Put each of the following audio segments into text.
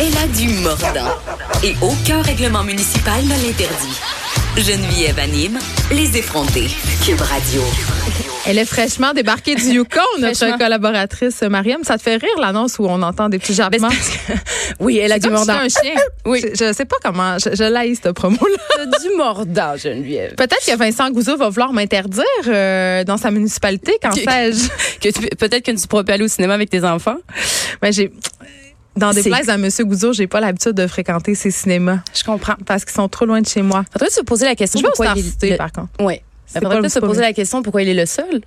Elle a du mordant. Et aucun règlement municipal ne l'interdit. Geneviève anime les effrontés. Cube Radio. Elle est fraîchement débarquée du Yukon, notre collaboratrice Mariam. Ça te fait rire l'annonce où on entend des petits Ben, jappements? Oui, elle a du mordant. un chien. Oui. Je, je sais pas comment. Je, je laïs ce promo-là. Du mordant, Geneviève. Peut-être que Vincent Gouzeau va vouloir m'interdire euh, dans sa municipalité. Que- sais-je? Que tu- Peut-être que tu pourras plus aller au cinéma avec tes enfants. Ben, j'ai. Dans des places à M. Gouzeau, j'ai pas l'habitude de fréquenter ces cinémas Je comprends. parce qu'ils sont trop loin de chez moi. Faudrait se poser la question Je pourquoi il est le- par contre. Faudrait se poser la question pourquoi il est le seul.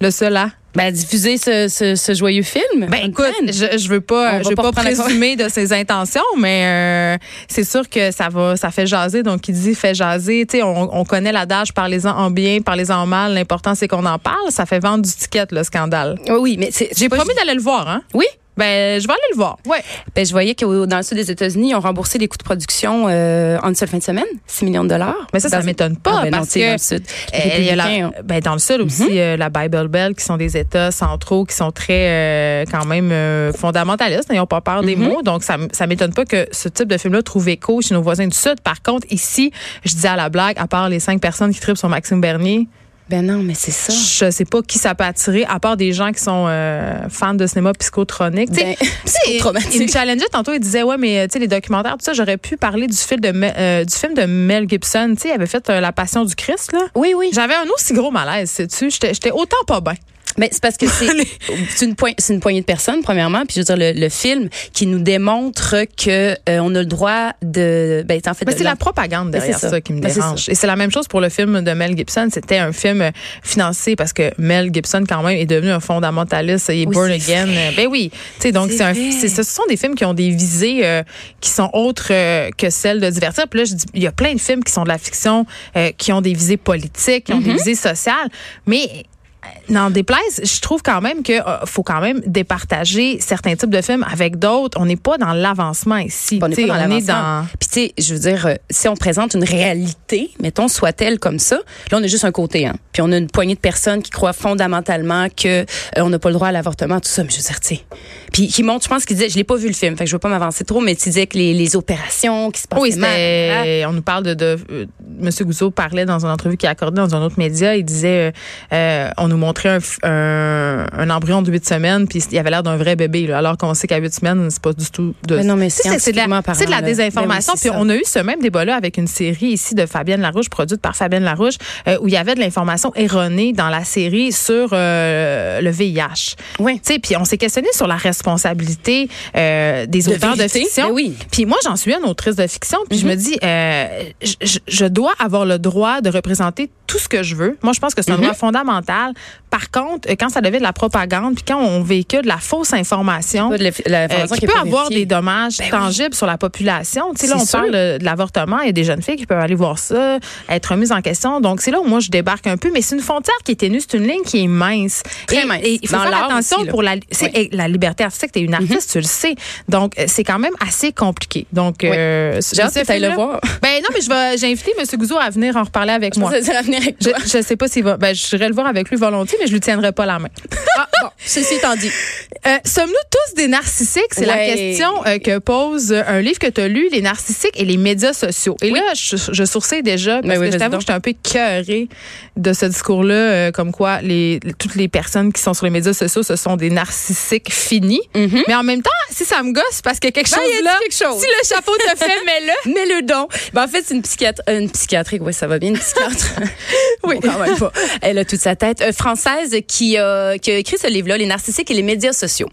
Le seul là. Ben, diffuser ce, ce, ce joyeux film. Ben écoute, je, je veux On pas, va je veux pas pas présumer de ses intentions, mais euh, c'est sûr que ça va, ça fait jaser. Donc il dit fait jaser. Tu sais, on, on connaît l'adage parlez-en en bien, parlez-en en mal. L'important c'est qu'on en parle. Ça fait vendre du ticket le scandale. Oui, oui, mais c'est. J'ai promis d'aller le voir, hein? Oui. Ben je vais aller le voir. Ouais. Ben, je voyais que dans le sud des États-Unis, ils ont remboursé les coûts de production euh, en une seule fin de semaine, 6 millions de dollars. Mais ça, ça Dans- m'étonne pas Ah, ben parce que dans le sud. Il y a la- Républicains, ben, dans le sud aussi, euh, la Bible Belt, qui sont des États centraux, qui sont très euh, quand même fondamentalistes, ils n'ont pas peur des Mhm. mots. Donc, ça, ça m'étonne pas que ce type de film-là trouve écho chez nos voisins du sud. Par contre, ici, je dis à la blague, à part les cinq personnes qui tripent sur Maxime Bernier, Ben non, mais c'est ça. je sais pas qui ça peut attirer, à part des gens qui sont euh, fans de cinéma psychotronique. Ben, psychotraumatique. il me challengeait tantôt, il disait ouais mais tu sais les documentaires tout ça, j'aurais pu parler du film de Me- euh, du film de Mel Gibson, tu sais, il avait fait euh, La Passion du Christ là. Oui, oui. J'avais un aussi gros malaise, sais-tu, j'étais autant pas bien. Mais c'est parce que c'est c'est une, poignée- c'est une poignée de personnes, premièrement. Puis je veux dire, le, le film qui nous démontre que euh, on a le droit de. Ben, en fait, c'est la propagande Mais derrière c'est ça. ça. qui me c'est dérange. Et c'est la même chose pour le film de Mel Gibson. C'était un film euh, financé parce que Mel Gibson, quand même, est devenu un fondamentaliste. Il est Oui, born again. Ben oui. Tu sais, donc, C'est c'est un, ce sont des films qui ont des visées euh, qui sont autres euh, que celles de divertir. Puis là, je dis, il y a plein de films qui sont de la fiction, euh, qui ont des visées politiques, qui ont Mm-hmm. des visées sociales. Mais n'en déplaise, je trouve quand même que euh, faut quand même départager certains types de films avec d'autres. On n'est pas dans l'avancement ici. On sais, pas dans est Puis tu sais, je veux dire, euh, si on présente une réalité, mettons, soit-elle comme ça, là on a juste un côté, hein. Puis on a une poignée de personnes qui croient fondamentalement que euh, on n'a pas le droit à l'avortement, tout ça. Mais je veux dire, tu sais, puis qui montre, je pense qu'il disait, je l'ai pas vu le film, fait que je veux pas m'avancer trop, mais tu disais que les, les opérations qui se passaient Oui, mal, hein. On nous parle de. de Monsieur Gouzeau parlait dans une entrevue qu'il a accordée dans un autre média. Il disait, euh, euh, on nous montrait un, f- un, un embryon de huit semaines, puis il avait l'air d'un vrai bébé, là, alors qu'on sait qu'à huit semaines, c'est pas du tout de. Mais non, mais c'est de la, de désinformation. Ben oui, puis on a eu ce même débat-là avec une série ici de Fabienne Larouche, produite par Fabienne Larouche, euh, où il y avait de l'information erronée dans la série sur euh, le VIH. Oui. Tu sais, puis on s'est questionné sur la responsabilité euh, des De auteurs vérité, de fiction. ben oui. Puis moi, j'en suis une autrice de fiction, puis je Mhm. me dis, je, je- je dois avoir le droit de représenter tout ce que je veux. Moi, je pense que c'est un Mhm. droit fondamental. Par contre, euh, quand ça devient de la propagande, puis quand on véhicule de la fausse information, de la- euh, qui peut avoir vérifiée. des dommages Ben oui. tangibles sur la population. Tu sais, là, on sûr. parle de, de l'avortement. Il y a des jeunes filles qui peuvent aller voir ça, être remises en question. Donc, c'est là où moi, je débarque un peu. Mais c'est une frontière qui est ténue. C'est une ligne qui est mince. Très Et- mince. Et il faut Dans faire attention aussi, pour la, Oui. liberté artistique. Tu es une artiste, tu le sais. Donc, euh, c'est quand même assez compliqué. Donc, Oui. euh, J'ai hâte le voir. Ben non, mais je vais, j'ai invité M. À venir en reparler avec moi. Ça va venir avec Je, toi. je sais pas s'il va. Ben, je irai le voir avec lui volontiers, mais je lui tiendrai pas la main. Ah, bon, ceci étant dit. Euh, Sommes-nous tous des narcissiques? C'est la question euh, que pose un livre que tu as lu, Les narcissiques et les médias sociaux. Et Oui. là, je, je sourcille déjà parce oui, que je t'avoue donc. que j'étais un peu cœurée de ce discours-là, euh, comme quoi les, toutes les personnes qui sont sur les médias sociaux, ce sont des narcissiques finis. Mhm. Mais en même temps, si ça me gosse, parce que quelque Ben, chose il y a là, quelque chose? si le chapeau te fait, mets-le. Mais le don. Ben, en fait, c'est une psychiatre, une psychiatrique, oui, ça va bien, une psychiatre. Oui. Bon, quand même pas. Elle a toute sa tête. Euh, française qui a, qui a écrit ce livre-là, Les narcissiques et les médias sociaux.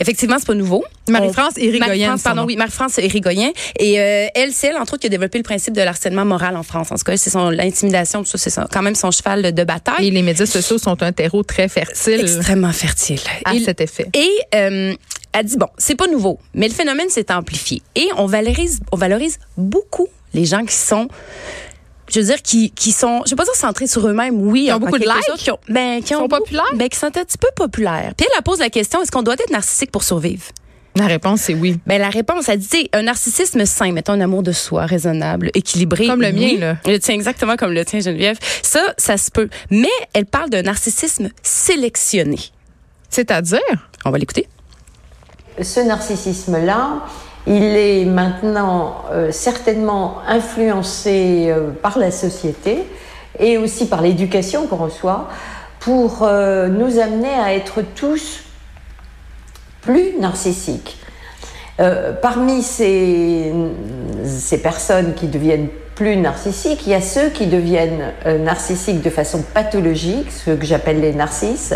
Effectivement, c'est pas nouveau. Marie-France Érigoyen. Pardon, oui, Marie-France Érigoyen. Et euh, elle, c'est elle, entre autres, qui a développé le principe de l'harcèlement moral en France. En tout cas, c'est son l'intimidation, tout ça, c'est quand même son cheval de bataille. Et les médias sociaux sont un terreau très fertile Extrêmement fertile. à Et- cet effet. Et euh, elle dit bon, c'est pas nouveau, mais le phénomène s'est amplifié et on valorise, on valorise beaucoup les gens qui sont je veux dire qui qui sont je vais pas dire centrés sur eux-mêmes oui Qui ont en beaucoup de likes? qui ont, ben qui Sont ont beaucoup- populaires? ben qui sont un petit peu populaires puis elle, pose la question est-ce qu'on doit être narcissique pour survivre? La réponse, c'est oui. ben la réponse elle dit un narcissisme sain mettons un amour de soi raisonnable équilibré Comme le mien, oui. là. le tien exactement comme le tien Geneviève ça ça se peut mais elle parle d'un narcissisme sélectionné C'est-à-dire, on va l'écouter ce narcissisme-là, il est maintenant euh, certainement influencé euh, par la société et aussi par l'éducation qu'on reçoit pour euh, nous amener à être tous plus narcissiques. Parmi ces, ces personnes qui deviennent plus narcissiques, il y a ceux qui deviennent narcissiques de façon pathologique, ceux que j'appelle les narcisses,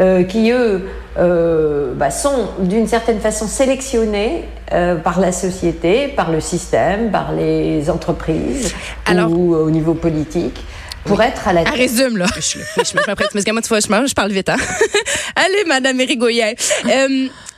euh, qui eux euh, bah, sont d'une certaine façon sélectionnés euh, par la société, par le système, par les entreprises Alors- ou au niveau politique pour être à la tête. résume, là. Je, je, je vois, je, me- je parle vite, hein. Allez, Madame Érigoyen.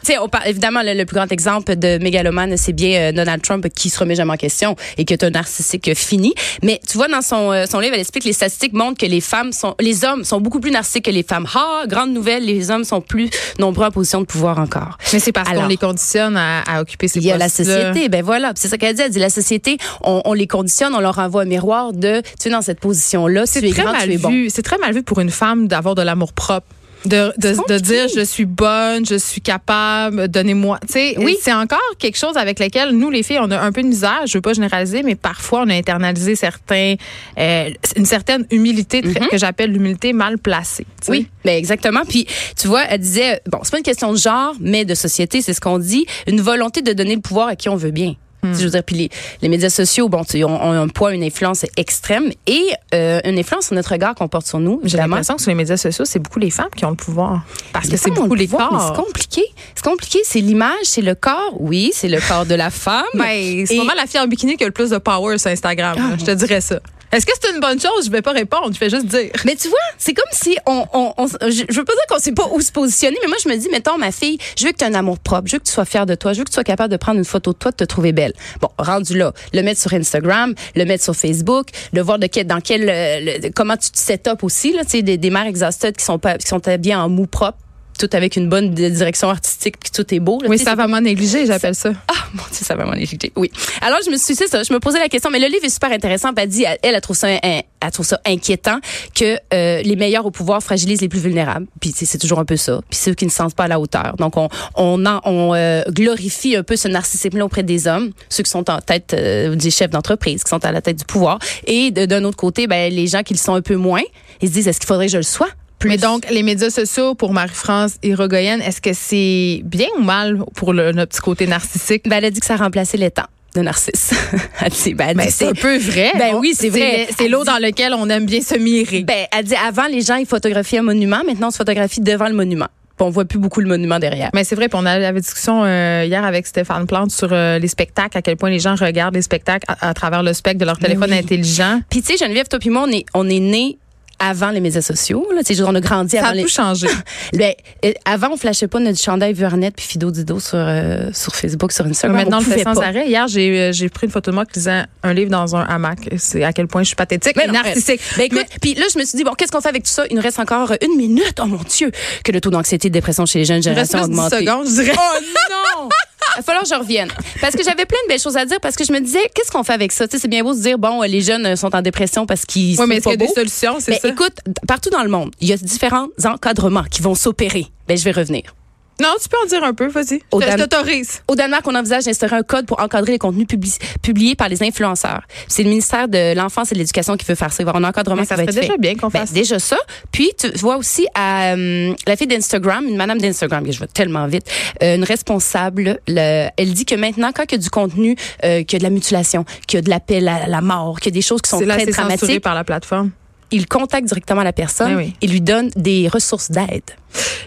Tu sais, on parle, évidemment, le, le plus grand exemple de mégalomane, c'est bien euh, Donald Trump qui se remet jamais en question et qui est un narcissique fini. Mais tu vois, dans son, euh, son livre, elle explique que les statistiques montrent que les femmes sont, les hommes sont beaucoup plus narcissiques que les femmes. Ah, grande nouvelle, les hommes sont plus nombreux en position de pouvoir encore. Mais c'est parce qu'on les conditionne à, à occuper ces Il y a la société, ben voilà, c'est ça qu'elle dit. Elle dit la société, on, on les conditionne, on leur envoie un miroir de, tu es dans cette position-là, tu C'est es très grand, mal tu es bon. vu. C'est très mal vu pour une femme d'avoir de l'amour propre. De, de, de dire je suis bonne, je suis capable, donnez-moi. Tu sais, Oui. c'est encore quelque chose avec lequel nous les filles on a un peu de misère. Je veux pas généraliser, mais parfois on a internalisé certains, euh, une certaine humilité très- que j'appelle l'humilité mal placée. Oui, ben exactement. Puis tu vois, elle disait bon, c'est pas une question de genre, mais de société, c'est ce qu'on dit, une volonté de donner le pouvoir à qui on veut bien. Hmm. Je veux dire, puis les, les médias sociaux, bon, tu, ont, ont un poids, une influence extrême et euh, une influence sur notre regard qu'on porte sur nous. J'ai l'impression que sur les médias sociaux, c'est beaucoup les femmes qui ont le pouvoir. Parce que c'est beaucoup le les mais corps. C'est compliqué. C'est compliqué. C'est l'image, c'est le corps. Oui, c'est le corps de la femme. Ben, c'est Et- vraiment la fille en bikini qui a le plus de power sur Instagram. là. je te dirais ça. Est-ce que c'est une bonne chose? Je vais pas répondre. Je vais juste dire. Mais tu vois, c'est comme si on, on, on- je veux pas dire qu'on sait pas où se positionner, mais moi je me dis, mettons ma fille, je veux que tu aies un amour propre, je veux que tu sois fière de toi, je veux que tu sois capable de prendre une photo de toi, de te trouver belle. Bon, rendu là, le mettre sur Instagram, le mettre sur Facebook, le voir de quel, dans quel, euh, comment tu te set up aussi là, tu sais, des, des mères exhausted qui sont pas, qui sont habillées en mou propre, tout avec une bonne direction artistique, puis tout est beau. là, Oui, tu sais, ça va m'en négliger, j'appelle ça. ah, mon Dieu, ça va m'en éviter. Oui. Alors, je me suis, c'est ça, je me posais la question, mais le livre est super intéressant. Elle dit, elle, elle trouve ça, elle trouve ça inquiétant que euh, les meilleurs au pouvoir fragilisent les plus vulnérables. Puis c'est toujours un peu ça. Puis ceux qui ne se sentent pas à la hauteur. Donc, on, on, en- on euh, glorifie un peu ce narcissisme-là auprès des hommes, ceux qui sont en tête euh, des chefs d'entreprise, qui sont à la tête du pouvoir. Et d'un autre côté, ben, les gens qui le sont un peu moins, ils se disent, est-ce qu'il faudrait que je le sois? Plus. Mais donc, les médias sociaux pour Marie-France Irigoyen, est-ce que c'est bien ou mal pour le, notre petit côté narcissique? Ben, elle a dit que ça remplaçait les temps de narcisse. ben, Ben, c'est un peu vrai. Ben On- oui, c'est vrai. C'est l'eau dans lequel on aime bien se mirer. Ben, elle dit avant, les gens, ils photographiaient un monument. Maintenant, on se photographie devant le monument. Puis on voit plus beaucoup le monument derrière. Mais c'est vrai, puis on avait discussion euh, hier avec Stéphane Plante sur euh, les spectacles, à quel point les gens regardent les spectacles à, à travers le spectre de leur téléphone oui. intelligent. Puis tu sais, Geneviève, toi puis moi, on est, on est nés avant les médias sociaux. Là. Tu sais, on a grandi Ça avant a les... tout changé. Ben, euh, avant, on flashait pas notre chandail Vuarnet puis Fido Dido sur, euh, sur Facebook, sur Instagram. Maintenant, on le fait sans pas. arrêt. Hier, j'ai euh, j'ai pris une photo de moi qui lisait un livre dans un hamac. C'est à quel point je suis pathétique Mais et non, narcissique. Ben écoute, puis là, je me suis dit, bon, qu'est-ce qu'on fait avec tout ça? Il nous reste encore une minute. Oh mon Dieu! Que le taux d'anxiété et de dépression chez les jeunes générations a plus 10 augmenté. secondes, je dirais. Oh non! Il va falloir que je revienne. Parce que j'avais plein de belles choses à dire parce que je me disais, qu'est-ce qu'on fait avec ça? Tu sais, c'est bien beau de se dire, bon, les jeunes sont en dépression parce qu'ils sont mais est-ce qu'il y a des solutions, c'est Mais ça? écoute, partout dans le monde, il y a différents encadrements qui vont s'opérer. Ben, je vais revenir. Non, tu peux en dire un peu, vas-y. Au Je t'autorise. Au Danemark, on envisage d'instaurer un code pour encadrer les contenus publi- publiés par les influenceurs. C'est le ministère de l'Enfance et de l'Éducation qui veut faire ça. Il va avoir un encadrement qui ça va être déjà fait. bien qu'on Ben, fasse ça. déjà ça. Puis tu vois aussi à, euh, la fille d'Instagram, une madame d'Instagram, que je vais tellement vite, euh, une responsable. le- elle dit que maintenant, quand il y a du contenu, euh, qu'il y a de la mutilation, qu'il y a de l'appel à la mort, qu'il y a des choses qui sont là, très dramatiques, par la plateforme. il contacte directement la personne Ben oui. et lui donne des ressources d'aide.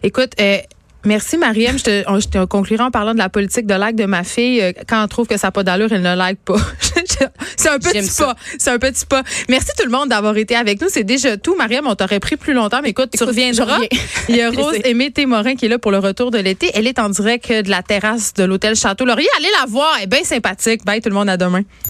Écoute, euh, merci Mariam. Je te, on- je te conclurai en parlant de la politique de like de ma fille. Euh, Quand elle trouve que ça n'a pas d'allure, elle ne like pas. c'est un petit pas. C'est un petit pas. Merci tout le monde d'avoir été avec nous. C'est déjà tout. Mariam, on t'aurait pris plus longtemps, mais écoute, tu Écoute, reviendras. Il y a. Rose Aimée Témorin qui est là pour le retour de l'été. Elle est en direct de la terrasse de l'hôtel Château Laurier. Allez la voir. Elle est bien sympathique. Bye tout le monde. À demain.